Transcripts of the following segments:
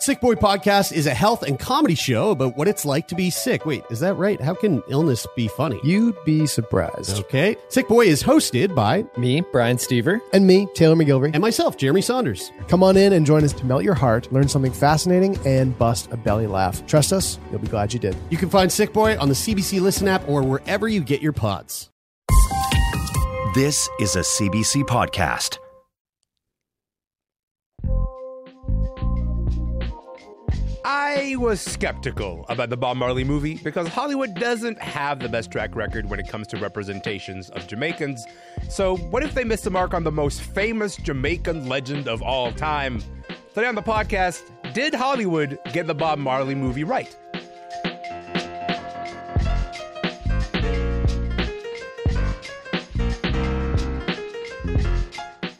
Sick Boy Podcast is a health and comedy show about what it's like to be sick. Wait, is that right? How can illness be funny? You'd be surprised. Okay. Sick Boy is hosted by Me, Brian Stever. And me, Taylor MacGillivary. and myself, Jeremie Saunders. Come on in and join us to melt your heart, learn something fascinating, and bust a belly laugh. Trust us, you'll be glad you did. You can find Sick Boy on the CBC Listen app or wherever you get your pods. This is a CBC podcast. I was skeptical about the Bob Marley movie because Hollywood doesn't have the best track record when it comes to representations of Jamaicans. So, what if they missed the mark on the most famous Jamaican legend of all time? Today on the podcast, did Hollywood get the Bob Marley movie right?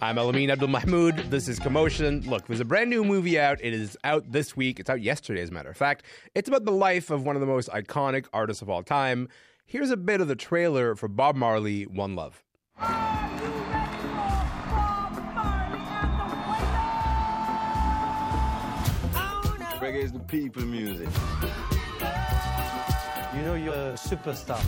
I'm Elamin Abdul Mahmoud. This is Commotion. Look, there's a brand new movie out. It is out this week. It's out yesterday, as a matter of fact. It's about the life of one of the most iconic artists of all time. Here's a bit of the trailer for Bob Marley One Love. Reggae is the people music. You know you're a superstar.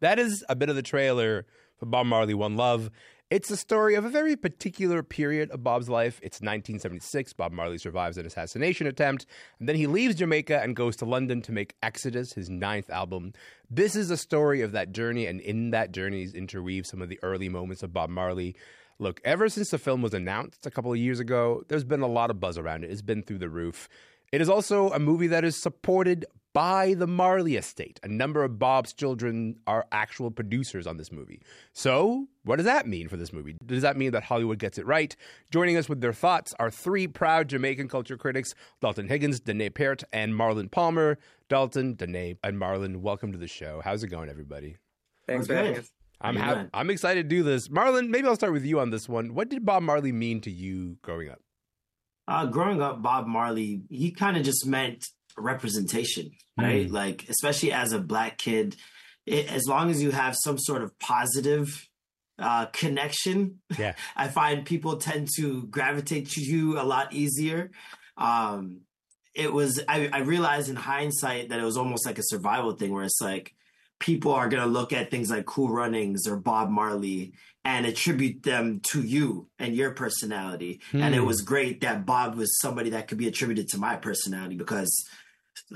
That is a bit of the trailer for Bob Marley One Love. It's the story of a very particular period of Bob's life. It's 1976. Bob Marley survives an assassination attempt, and then he leaves Jamaica and goes to London to make Exodus, his ninth album. This is a story of that journey, and in that journey is interweave some of the early moments of Bob Marley. Look, ever since the film was announced a couple of years ago, there's been a lot of buzz around it. It's been through the roof. It is also a movie that is supported by the Marley estate. A number of Bob's children are actual producers on this movie. So, what does that mean for this movie? Does that mean that Hollywood gets it right? Joining us with their thoughts are three proud Jamaican culture critics Dalton Higgins, Danae Peart, and Marlon Palmer. Dalton, Danae, and Marlon, welcome to the show. How's it going, everybody? Thanks for having us. I'm How you hap- doing? I'm excited to do this. Marlon, maybe I'll start with you on this one. What did Bob Marley mean to you growing up? Uh, growing up, Bob Marley, he kind of just meant representation, right? Like, especially as a black kid, it, as long as you have some sort of positive uh, connection, Yeah. I find people tend to gravitate to you a lot easier. Um, it was, I, I realized in hindsight that it was almost like a survival thing where it's like, people are going to look at things like Cool Runnings or Bob Marley and attribute them to you and your personality. And it was great that Bob was somebody that could be attributed to my personality because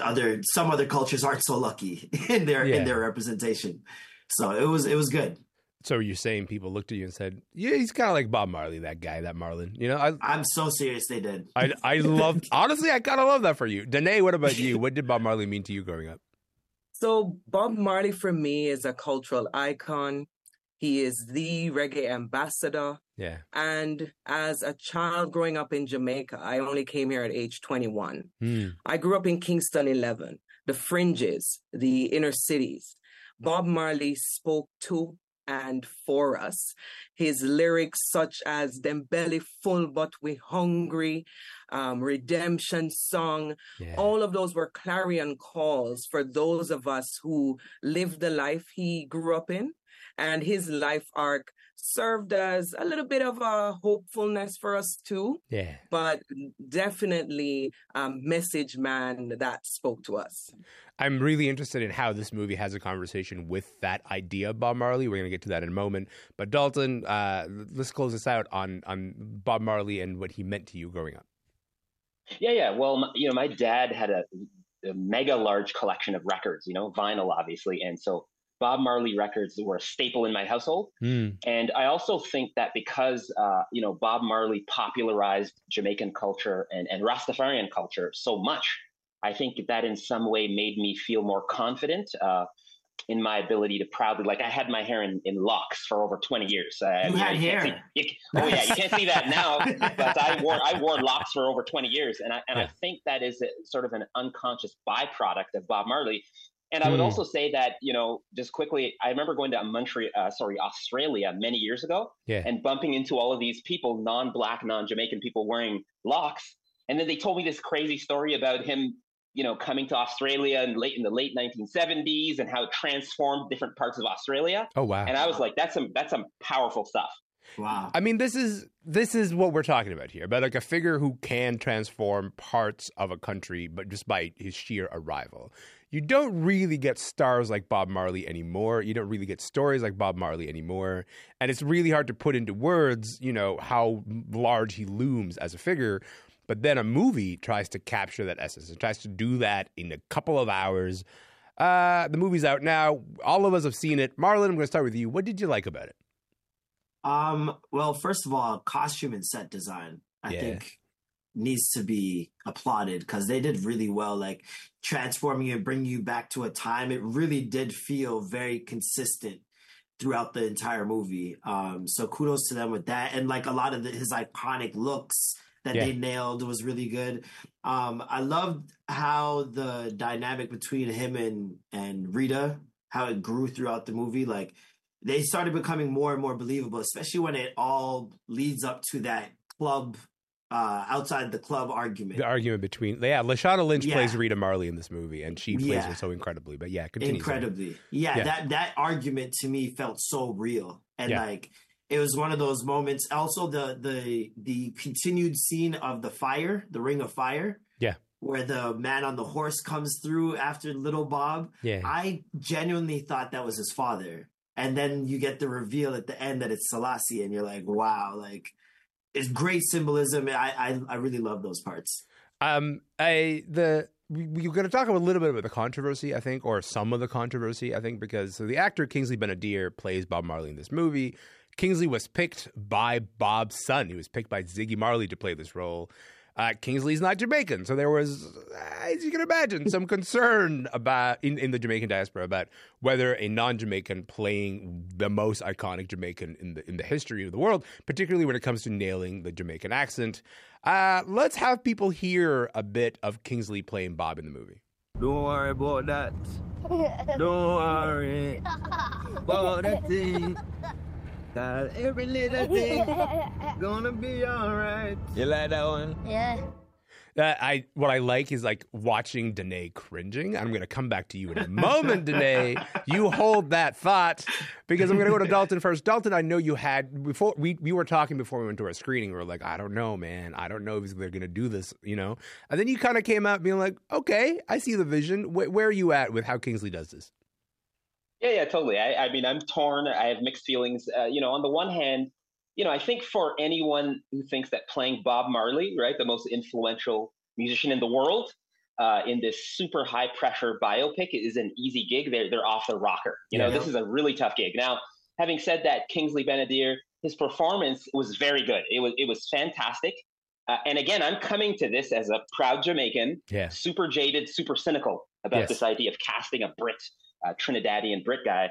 other some other cultures aren't so lucky in their Yeah. in their representation. So it was it was good. So you're saying people looked at you and said, "Yeah, he's kind of like Bob Marley, that guy, that Marlon." You know, I I'm so serious they did. I I love honestly, I kind of love that for you, Danae. What about you? What did Bob Marley mean to you growing up? So Bob Marley for me is a cultural icon. He is the reggae ambassador. Yeah, And as a child growing up in Jamaica, I only came here at age 21. Hmm. I grew up in Kingston 11, the fringes, the inner cities. Bob Marley spoke to and for us. His lyrics, such as Them Belly Full But We Hungry, um, Redemption Song, yeah. all of those were clarion calls for those of us who lived the life he grew up in. And his life arc served as a little bit of a hopefulness for us too, yeah. but definitely a message man that spoke to us. I'm really interested in how this movie has a conversation with that idea of Bob Marley. We're going to get to that in a moment. But Dalton, uh, let's close this out on on Bob Marley and what he meant to you growing up. Yeah, yeah. Well, m- you know, my dad had a, a mega large collection of records, you know, vinyl, obviously. And so Bob Marley records were a staple in my household. Hmm. And I also think that because, uh, you know, Bob Marley popularized Jamaican culture and, and Rastafarian culture so much, I think that in some way made me feel more confident uh, in my ability to proudly, like I had my hair in, in locks for over 20 years. Uh, You had can't hair. see- you oh yeah, you can't see that now, but I wore I wore locks for over 20 years, and I and Yeah. I think that is a, sort of an unconscious byproduct of Bob Marley. And I would Hmm. also say that you know, just quickly, I remember going to Montreal, uh, sorry, Australia many years ago, Yeah. and bumping into all of these people, non-black, non-Jamaican people wearing locks, and then they told me this crazy story about him, you know, coming to Australia in late in the late 1970s and how it transformed different parts of Australia. Oh wow. And I was like, that's some that's some powerful stuff. Wow. I mean, this is this is what we're talking about here, about like a figure who can transform parts of a country, but just by his sheer arrival. You don't really get stars like Bob Marley anymore. You don't really get stories like Bob Marley anymore, and it's really hard to put into words, you know, how large he looms as a figure. But then a movie tries to capture that essence. It tries to do that in a couple of hours. Uh, the movie's out now. All of us have seen it. Marlon, I'm going to start with you. What did you like about it? Um, well, first of all, costume and set design, I Yeah. think needs to be applauded because they did really well, like transforming you and bringing you back to a time. It really did feel very consistent throughout the entire movie. Um, so kudos to them with that. And like a lot of the, his iconic looks that Yeah. they nailed was really good. Um, I loved how the dynamic between him and, and Rita, how it grew throughout the movie. Like, they started becoming more and more believable, especially when it all leads up to that club, uh, outside the club argument. The argument between yeah, Lashana Lynch Yeah. plays Rita Marley in this movie, and she plays Yeah. her so incredibly. But yeah. Incredibly. Yeah, Yeah. that that argument to me felt so real. And like it was one of those moments. Also the the the continued scene of the fire, the ring of fire. Yeah. Where the man on the horse comes through after little Bob. Yeah. I genuinely thought that was his father. And then you get the reveal at the end that it's Selassie, and you're like, wow, like it's great symbolism. I I, I really love those parts. Um, I the we, we're going to talk a little bit about the controversy, I think, or some of the controversy, I think, because so the actor Kingsley Ben-Adir plays Bob Marley in this movie. Kingsley was picked by Bob's son. He was picked by Ziggy Marley to play this role. Uh, Kingsley's not Jamaican, so there was, as you can imagine, some concern about in, in the Jamaican diaspora about whether a non-Jamaican playing the most iconic Jamaican in the in the history of the world, particularly when it comes to nailing the Jamaican accent. Uh, let's have people hear a bit of Kingsley playing Bob in the movie. Don't worry about that. Don't worry about that thing. Cause every little thing gonna be alright. You like that one? Yeah. That I what I like is like watching Danae cringing. I'm going to come back to you in a moment, Danae. You hold that thought because I'm going to go to Dalton first. Dalton, I know you had before we we were talking before we went to our screening. We were like, I don't know, man. I don't know if they're going to do this, you know. And then you kind of came out being like, okay, I see the vision. Where, where are you at with how Kingsley does this? Yeah, yeah, totally. I, I mean, I'm torn. I have mixed feelings. Uh, you know, on the one hand, you know, I think for anyone who thinks that playing Bob Marley, right, the most influential musician in the world, uh, in this super high pressure biopic is an easy gig. They're they're off the rocker. You know, Yeah. this is a really tough gig. Now, having said that, Kingsley Ben-Adir, his performance was very good. It was it was fantastic. Uh, and again, I'm coming to this as a proud Jamaican, Yeah. super jaded, super cynical about Yes. this idea of casting a Brit, uh, Trinidadian Brit guy.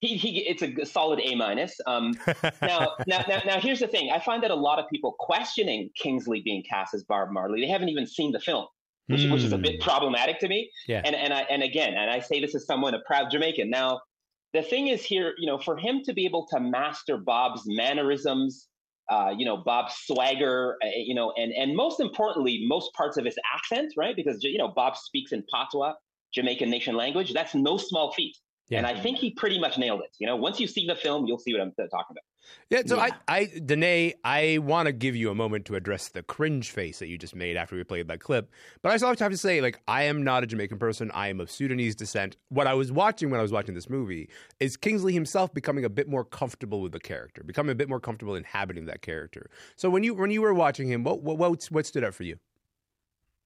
He, he, it's a solid A minus. Um, now, now, now, now, here's the thing. I find that a lot of people questioning Kingsley being cast as Bob Marley. They haven't even seen the film, which, which is a bit Hmm. problematic to me. Yeah. And and I and again, and I say this as someone a proud Jamaican. Now, the thing is here, you know, for him to be able to master Bob's mannerisms, uh, you know, Bob's swagger, uh, you know, and and most importantly, most parts of his accent, right? Because you know, Bob speaks in Patois, Jamaican nation language. That's no small feat. And I think he pretty much nailed it. You know, once you see the film, you'll see what I'm talking about. Yeah, so Yeah. I, I, Danae, I want to give you a moment to address the cringe face that you just made after we played that clip. But I also have to say, like, I am not a Jamaican person. I am of Sudanese descent. What I was watching when I was watching this movie is Kingsley himself becoming a bit more comfortable with the character, becoming a bit more comfortable inhabiting that character. So when you when you were watching him, what what what, what stood out for you?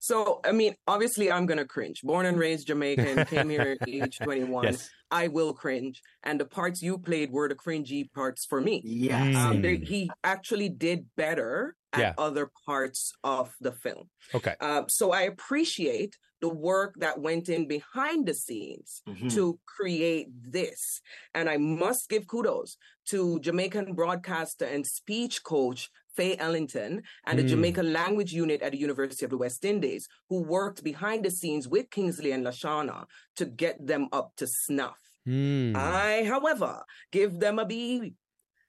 So, I mean, obviously, I'm going to cringe. Born and raised Jamaican, came here at age 21. Yes. I will cringe. And the parts you played were the cringy parts for me. Yes. Um, Mm. they, he actually did better at Yeah. other parts of the film. Okay. Uh, so I appreciate the work that went in behind the scenes Mhm. to create this. And I must give kudos to Jamaican broadcaster and speech coach Fae Ellington and the Mm. Jamaican language unit at the University of the West Indies, who worked behind the scenes with Kingsley and Lashana to get them up to snuff. Hmm. I, however, give them a B.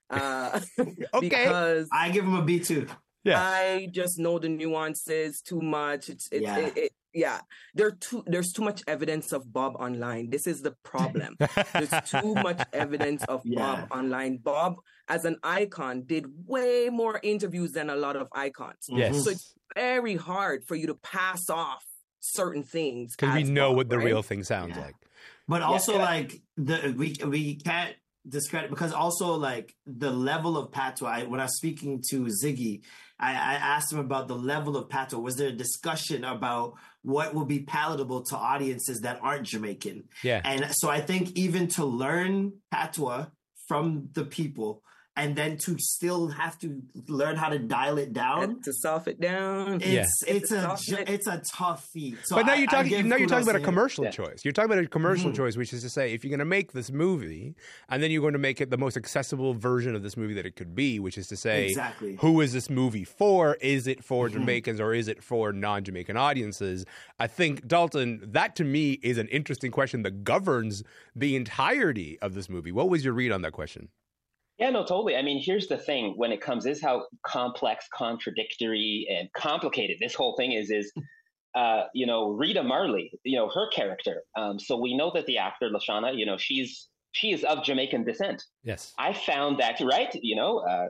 Uh, Okay. because I give them a B too. Yeah. I just know the nuances too much. It's, it's Yeah. it, it, yeah, there too there's too much evidence of Bob online. This is the problem. there's too much evidence of Yeah. Bob online. Bob, as an icon, did way more interviews than a lot of icons. Yes. So it's very hard for you to pass off certain things Because we know Bob, what the right? real thing sounds Yeah. like. But Yeah. also like the we we can't discredit because also like the level of patois. I, when I was speaking to Ziggy, I, I asked him about the level of patois. Was there a discussion about what will be palatable to audiences that aren't Jamaican? Yeah. And so I think even to learn patois from the people and then to still have to learn how to dial it down. And to soft it down. It's Yeah. it's a it. it's a tough feat. So but now you're I talking. now you're talking about a commercial Yeah. choice. You're talking about a commercial Mhm. choice, which is to say, if you're going to make this movie, and then you're going to make it the most accessible version of this movie that it could be, which is to say, Exactly. who is this movie for? Is it for Mhm. Jamaicans or is it for non-Jamaican audiences? I think Dalton, that to me is an interesting question that governs the entirety of this movie. What was your read on that question? Yeah, no, totally. I mean, here's the thing: when it comes, is how complex, contradictory, and complicated this whole thing is. Is uh, you know Rita Marley, you know her character. Um, so we know that the actor Lashana, you know, she's she is of Jamaican descent. Yes. I found that right. You know, uh,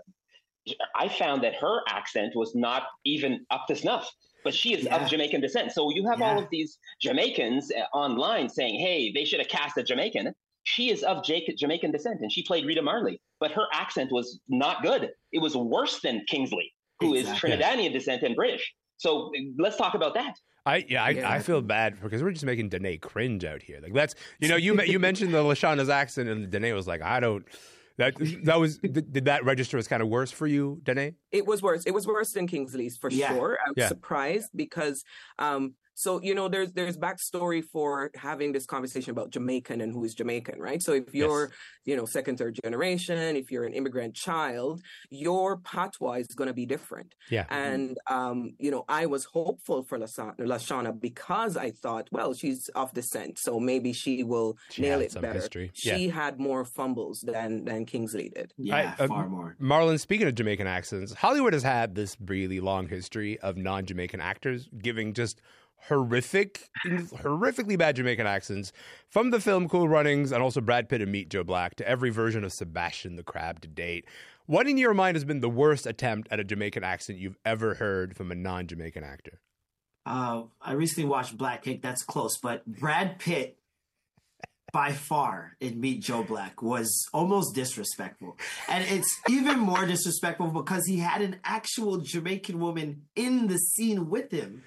I found that her accent was not even up to snuff. But she is Yeah. of Jamaican descent. So you have all of these Jamaicans uh, online saying, "Hey, they should have cast a Jamaican." She is of Jake, Jamaican descent, and she played Rita Marley. But her accent was not good. It was worse than Kingsley, who is Exactly. Trinidadian descent and British. So let's talk about that. I yeah, I, Yeah. I feel bad because we're just making Danae cringe out here. Like that's you know you you mentioned the Lashana's accent and Danae was like I don't that that was did, did that register as kind of worse for you, Danae? It was worse. It was worse than Kingsley's for Yeah. sure. I was Yeah. surprised because um so you know there's there's backstory for having this conversation about Jamaican and who is Jamaican, right? So if you're, you know, second, third generation, if you're an immigrant child, your patois is gonna be different. Yeah. And um, you know, I was hopeful for Lashana, Lashana because I thought, well, she's of descent, so maybe she will She nail had it some better. history. Yeah. She had more fumbles than than Kingsley did. Yeah, I- uh, far more. Marlon, speaking of Jamaican accents, Hollywood has had this really long history of non-Jamaican actors giving just horrific, horrifically bad Jamaican accents from the film Cool Runnings and also Brad Pitt and Meet Joe Black to every version of Sebastian the Crab to date. What in your mind has been the worst attempt at a Jamaican accent you've ever heard from a non-Jamaican actor? Uh, I recently watched Black Cake. That's close, but Brad Pitt, by far, in Meet Joe Black was almost disrespectful, and it's even more disrespectful because he had an actual Jamaican woman in the scene with him,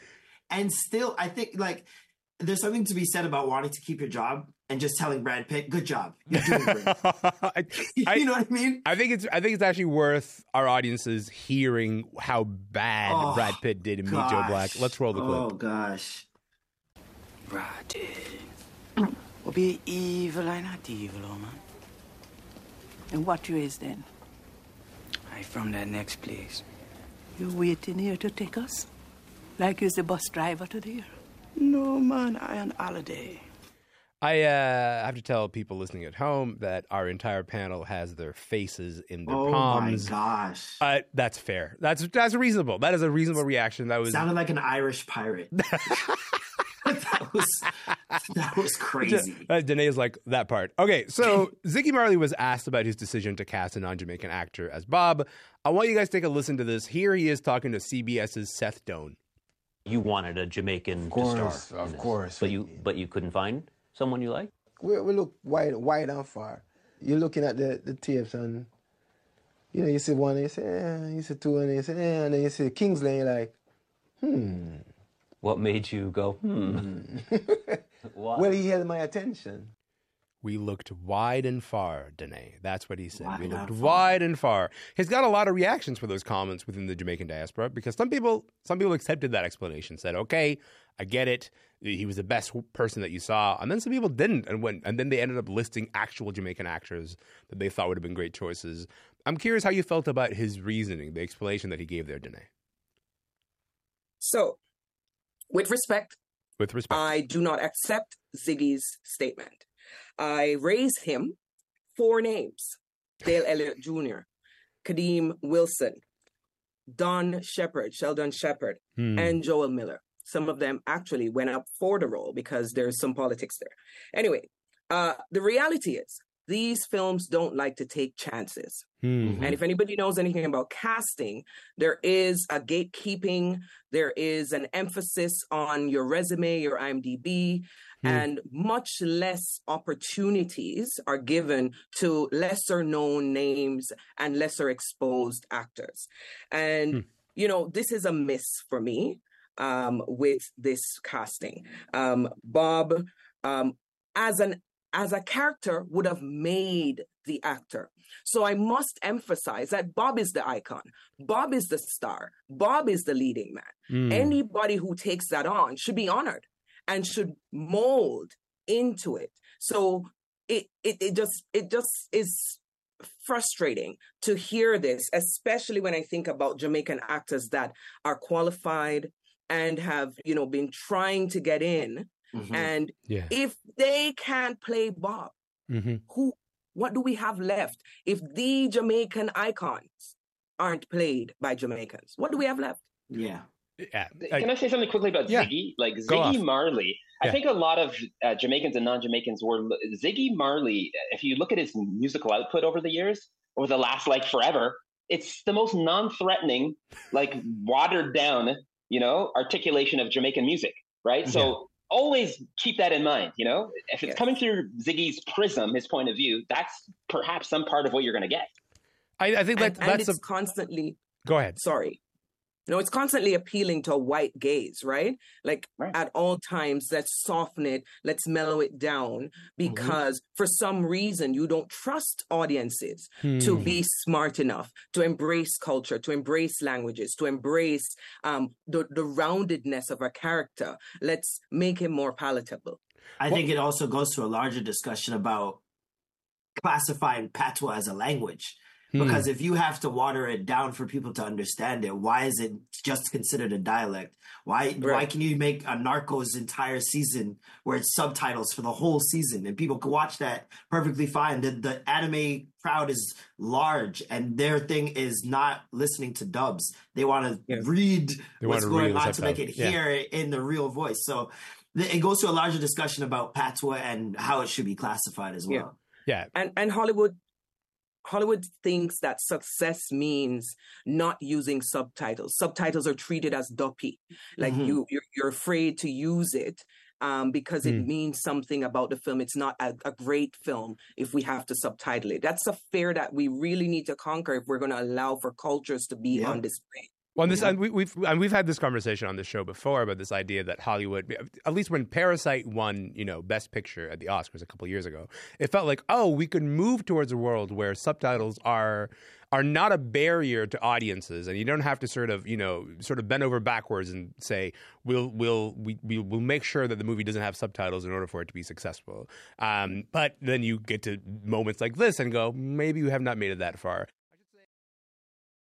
and still, I think like there's something to be said about wanting to keep your job and just telling Brad Pitt, "Good job, you're doing great." I, I- you know what I mean? I think it's I think it's actually worth our audiences hearing how bad Oh, Brad Pitt did in Meet Joe Black. Let's roll the clip. Oh gosh. Righty. Well, be evil I not evil, oh man. And what you is then? I from that next place. You waiting here to take us? Like you's the bus driver today? No, man, I on holiday. I uh, have to tell people listening at home that our entire panel has their faces in their Oh palms. my gosh. Uh, that's fair. That's that's reasonable. That is a reasonable reaction. That was Sounded like an Irish pirate. that was that was crazy. Uh, is like that part. Okay, so Ziggy Marley was asked about his decision to cast a non-Jamaican actor as Bob. I want you guys to take a listen to this. Here he is talking to CBS's Seth Doane. You wanted a Jamaican Of course, to star, of course. But you, but you couldn't find someone you like. We, we look wide, wide and far. You're looking at the, the tapes and you know you see one and you say, eh, you see two and you say, eh, and then you see Kingsley and you're like, hmm. What made you go? Hmm. Why? Well, he held my attention. We looked wide and far, Danae. That's what he said. we looked far. wide and far. He's got a lot of reactions for those comments within the Jamaican diaspora because some people, some people accepted that explanation, said, "Okay, I get it. He was the best person that you saw," and then some people didn't, and went, and then they ended up listing actual Jamaican actors that they thought would have been great choices. I'm curious how you felt about his reasoning, the explanation that he gave there, Danae. So, with respect, With respect, I do not accept Ziggy's statement. I raised him four names Dale Elliott Jr., Kadeem Wilson, Don Shepard, Sheldon Shepherd, Hmm. and Joel Miller. some of them actually went up for the role because there's some politics there. Anyway, uh, the reality is these films don't like to take chances. Mm-hmm. And if anybody knows anything about casting, there is a gatekeeping, there is an emphasis on your resume, your IMDb, Hmm. and much less opportunities are given to lesser known names and lesser exposed actors. And, Hmm. you know, this is a miss for me um, with this casting. Um, Bob, um, as an as a character would have made the actor. So I must emphasize that Bob is the icon. Bob is the star. Bob is the leading man. Mm. Anybody who takes that on should be honored and should mold into it. So it it, it just it just is frustrating to hear this, especially when I think about Jamaican actors that are qualified and have, you know, been trying to get in. Mhm. And Yeah. if they can't play Bob, Mm-hmm. who what do we have left if the Jamaican icons aren't played by Jamaicans? What do we have left? Yeah. Yeah. Can I say something quickly about Yeah. Ziggy? Like Ziggy off. Marley. Yeah. I think a lot of uh, Jamaicans and non-Jamaicans were Ziggy Marley. If you look at his musical output over the years, over the last like forever, it's the most non-threatening, like watered down, you know, articulation of Jamaican music, right? So always keep that in mind. You know, if it's Yes. coming through Ziggy's prism, his point of view, that's perhaps some part of what you're going to get. I, I think that and, and that's a. constantly Go ahead. sorry. You know, it's constantly appealing to a white gaze, right? Like Right. at all times, let's soften it, let's mellow it down, because for some reason you don't trust audiences to Hmm. be smart enough to embrace culture, to embrace languages, to embrace um, the the roundedness of a character. Let's make him more palatable. I think it also goes to a larger discussion about classifying patois as a language. Hmm. Because if you have to water it down for people to understand it, why is it just considered a dialect? Why why can you make a Narcos entire season where it's subtitles for the whole season and people can watch that perfectly fine? The the anime crowd is large and their thing is not listening to dubs. They want to Yeah. read They what's wanna read going on to make it. Yeah. hear it in the real voice. So th- it goes to a larger discussion about patois and how it should be classified as Yeah. well. Yeah. and and Hollywood Hollywood thinks that success means not using subtitles. Subtitles are treated as duppy, like Mhm. you you're, you're afraid to use it um, because it Hmm. means something about the film. It's not a, a great film if we have to subtitle it. That's a fear that we really need to conquer if we're going to allow for cultures to be Yeah. on display. Well, and this, Yeah. and we, we've and we've had this conversation on this show before about this idea that Hollywood, at least when Parasite won, you know, Best Picture at the Oscars a couple years ago, it felt like, oh, we could move towards a world where subtitles are are not a barrier to audiences, and you don't have to sort of, you know, sort of bend over backwards and say, we'll we'll we, we will make sure that the movie doesn't have subtitles in order for it to be successful. Um, but then you get to moments like this and go, maybe you have not made it that far.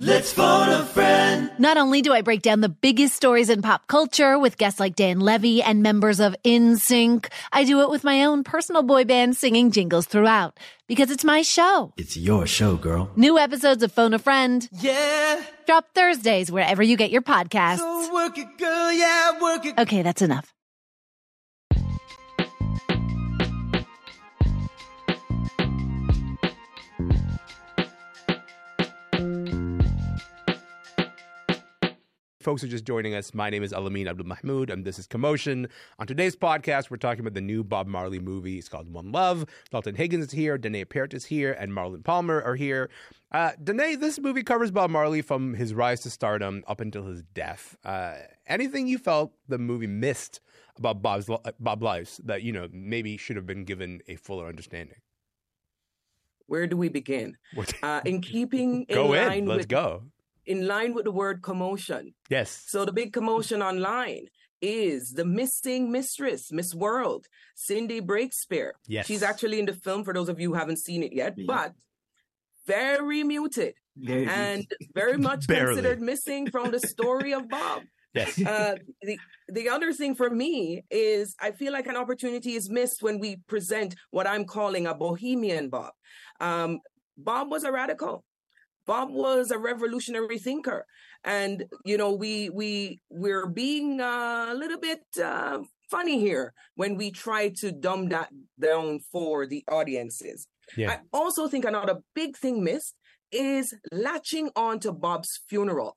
let's phone a friend. Not only do I break down the biggest stories in pop culture with guests like Dan Levy and members of NSYNC, I do it with my own personal boy band singing jingles throughout because it's my show. It's your show, girl. New episodes of Phone a Friend Yeah. drop Thursdays wherever you get your podcasts. So work it, girl. Yeah, work it. Okay, that's enough. Folks are just joining us, my name is Elamin Abdul Mahmoud, and this is Commotion. On today's podcast, we're talking about the new Bob Marley movie. It's called One Love. Dalton Higgins is here, Danae Peart is here, and Marlon Palmer are here. Uh, Danae, this movie covers Bob Marley from his rise to stardom up until his death. Uh, anything you felt the movie missed about Bob's Bob lives that you know maybe should have been given a fuller understanding? Where do we begin? Uh, in keeping in go in, let's with go. In line with the word commotion. Yes. So the big commotion online is the missing mistress, Miss World, Cindy Breakspear. Yes. She's actually in the film for those of you who haven't seen it yet, Yeah. but very muted Very and very much considered missing from the story of Bob. Yes. Uh, the the other thing for me is I feel like an opportunity is missed when we present what I'm calling a bohemian Bob. Um, Bob was a radical. Bob was a revolutionary thinker, and you know we we we're being a little bit uh, funny here when we try to dumb that down for the audiences. Yeah. I also think another big thing missed is latching on to Bob's funeral.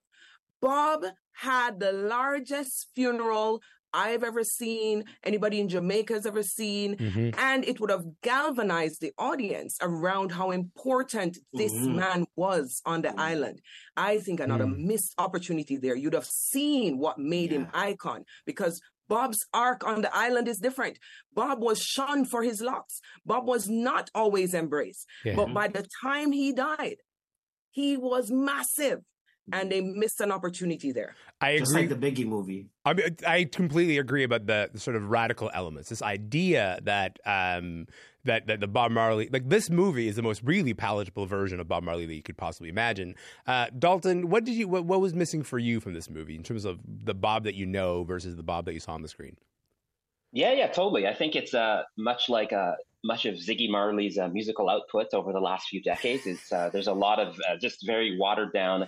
Bob had the largest funeral I've ever seen, anybody in Jamaica has ever seen, Mhm. and it would have galvanized the audience around how important this Mhm. man was on the island. I think another Mm. missed opportunity there. You'd have seen what made him icon because Bob's arc on the island is different. Bob was shunned for his locks. Bob was not always embraced. Yeah. But by the time he died, he was massive. And they missed an opportunity there. I agree. Just like the Biggie movie. I mean, I completely agree about the, the sort of radical elements. This idea that um, that that the Bob Marley, like this movie, is the most really palatable version of Bob Marley that you could possibly imagine. Uh, Dalton, what did you what, what was missing for you from this movie in terms of the Bob that you know versus the Bob that you saw on the screen? Yeah, yeah, totally. I think it's uh, much like uh, much of Ziggy Marley's uh, musical output over the last few decades. It's uh, there's a lot of uh, just very watered down,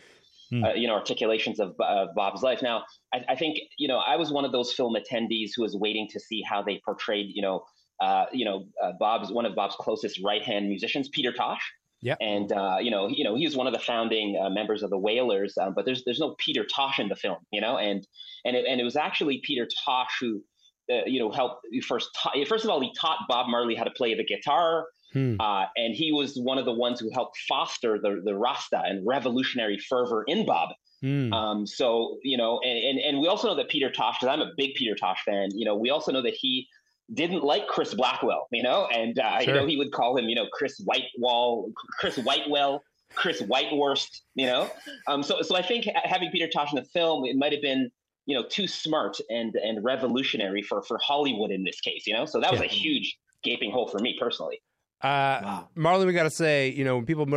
uh, you know, articulations of, of Bob's life. Now, I, I think you know I was one of those film attendees who was waiting to see how they portrayed, you know, uh, you know, uh, Bob's one of Bob's closest right hand musicians, Peter Tosh. Yeah. And uh, you know, you know, he was one of the founding uh, members of the Wailers, um, but there's there's no Peter Tosh in the film, you know, and and it, and it was actually Peter Tosh who, uh, you know, helped first. Ta- first of all, he taught Bob Marley how to play the guitar, Hmm. uh, and he was one of the ones who helped foster the the Rasta and revolutionary fervor in Bob. Hmm. Um, so you know, and, and and we also know that Peter Tosh, because I'm a big Peter Tosh fan. You know, we also know that he didn't like Chris Blackwell. You know, and uh, Sure. you know he would call him, you know, Chris Whitewall, Chris Whitewell, Chris Whitewurst. You know, um, so so I think having Peter Tosh in the film, it might have been you know too smart and and revolutionary for for Hollywood in this case. You know, so that was Yeah. a huge gaping hole for me personally. Uh, Marlon, we got to say, you know, when people,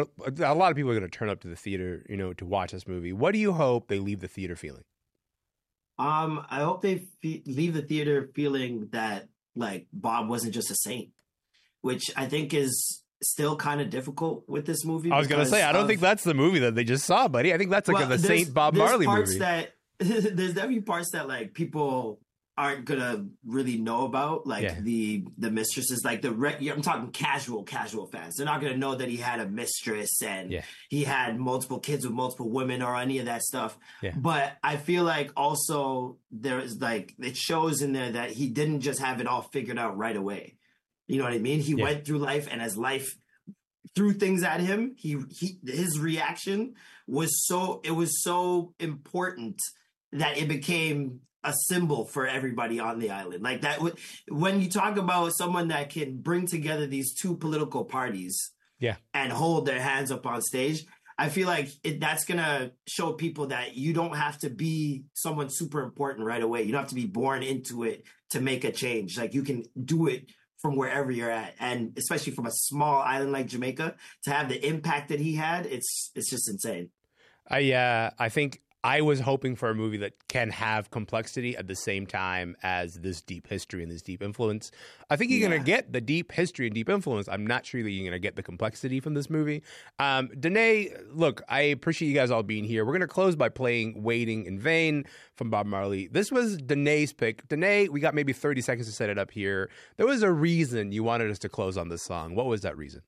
a lot of people are going to turn up to the theater, you know, to watch this movie. What do you hope they leave the theater feeling? Um, I hope they fe- leave the theater feeling that like Bob wasn't just a saint, which I think is still kind of difficult with this movie. I was going to say, I don't of- think that's the movie that they just saw, buddy. I think that's like Well, the Saint Bob Marley parts movie. That there's definitely parts that like people aren't gonna really know about, like Yeah. the the mistresses, like the re- I'm talking casual casual fans. They're not gonna know that he had a mistress and Yeah. he had multiple kids with multiple women or any of that stuff. Yeah. But I feel like also there is like it shows in there that he didn't just have it all figured out right away. You know what I mean? He went through life and as life threw things at him, he he his reaction was so it was so important that it became a symbol for everybody on the island. Like that when you talk about someone that can bring together these two political parties Yeah. and hold their hands up on stage, I feel like it, that's gonna show people that you don't have to be someone super important right away. You don't have to be born into it to make a change. Like you can do it from wherever you're at, and especially from a small island like Jamaica, to have the impact that he had, it's it's just insane. I uh, I think I was hoping for a movie that can have complexity at the same time as this deep history and this deep influence. I think you're going to get the deep history and deep influence. I'm not sure that you're going to get the complexity from this movie. Um, Danae, look, I appreciate you guys all being here. We're going to close by playing "Waiting in Vain" from Bob Marley. This was Danae's pick. Danae, we got maybe 30 seconds to set it up here. There was a reason you wanted us to close on this song. What was that reason?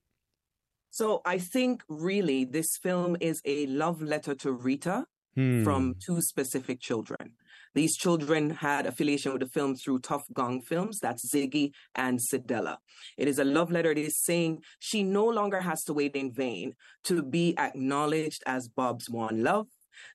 So I think really this film is a love letter to Rita Hmm. from two specific children. These children had affiliation with the film through Tuff Gong Films. That's Ziggy and Cedella. It is a love letter. It is saying she no longer has to wait in vain to be acknowledged as Bob's one love,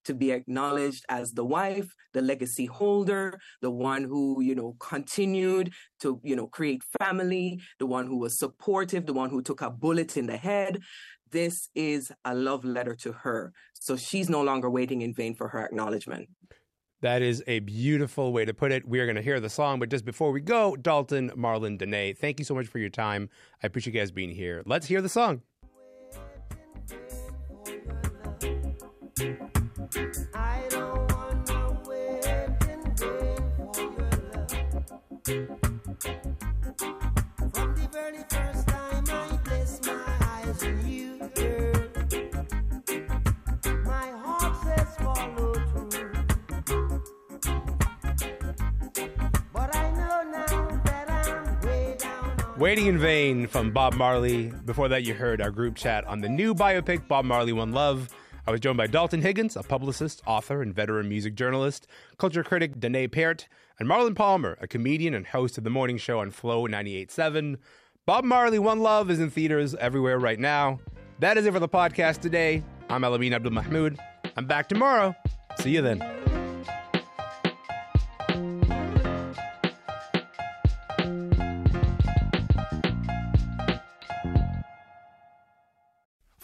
to be acknowledged as the wife, the legacy holder, the one who, you know, continued to, you know, create family, the one who was supportive, the one who took a bullet in the head. This is a love letter to her. So she's no longer waiting in vain for her acknowledgement. That is a beautiful way to put it. We are going to hear the song, but just before we go, Dalton, Marlon, Danae, thank you so much for your time. I appreciate you guys being here. Let's hear the song. Waiting in Vain from Bob Marley. Before that, you heard our group chat on the new biopic, Bob Marley One Love. I was joined by Dalton Higgins, a publicist, author, and veteran music journalist, culture critic Danae Peart, and Marlon Palmer, a comedian and host of the morning show on Flow 98.7. Bob Marley One Love is in theaters everywhere right now. That is it for the podcast today. I'm Elamin Abdul Mahmoud. I'm back tomorrow. See you then.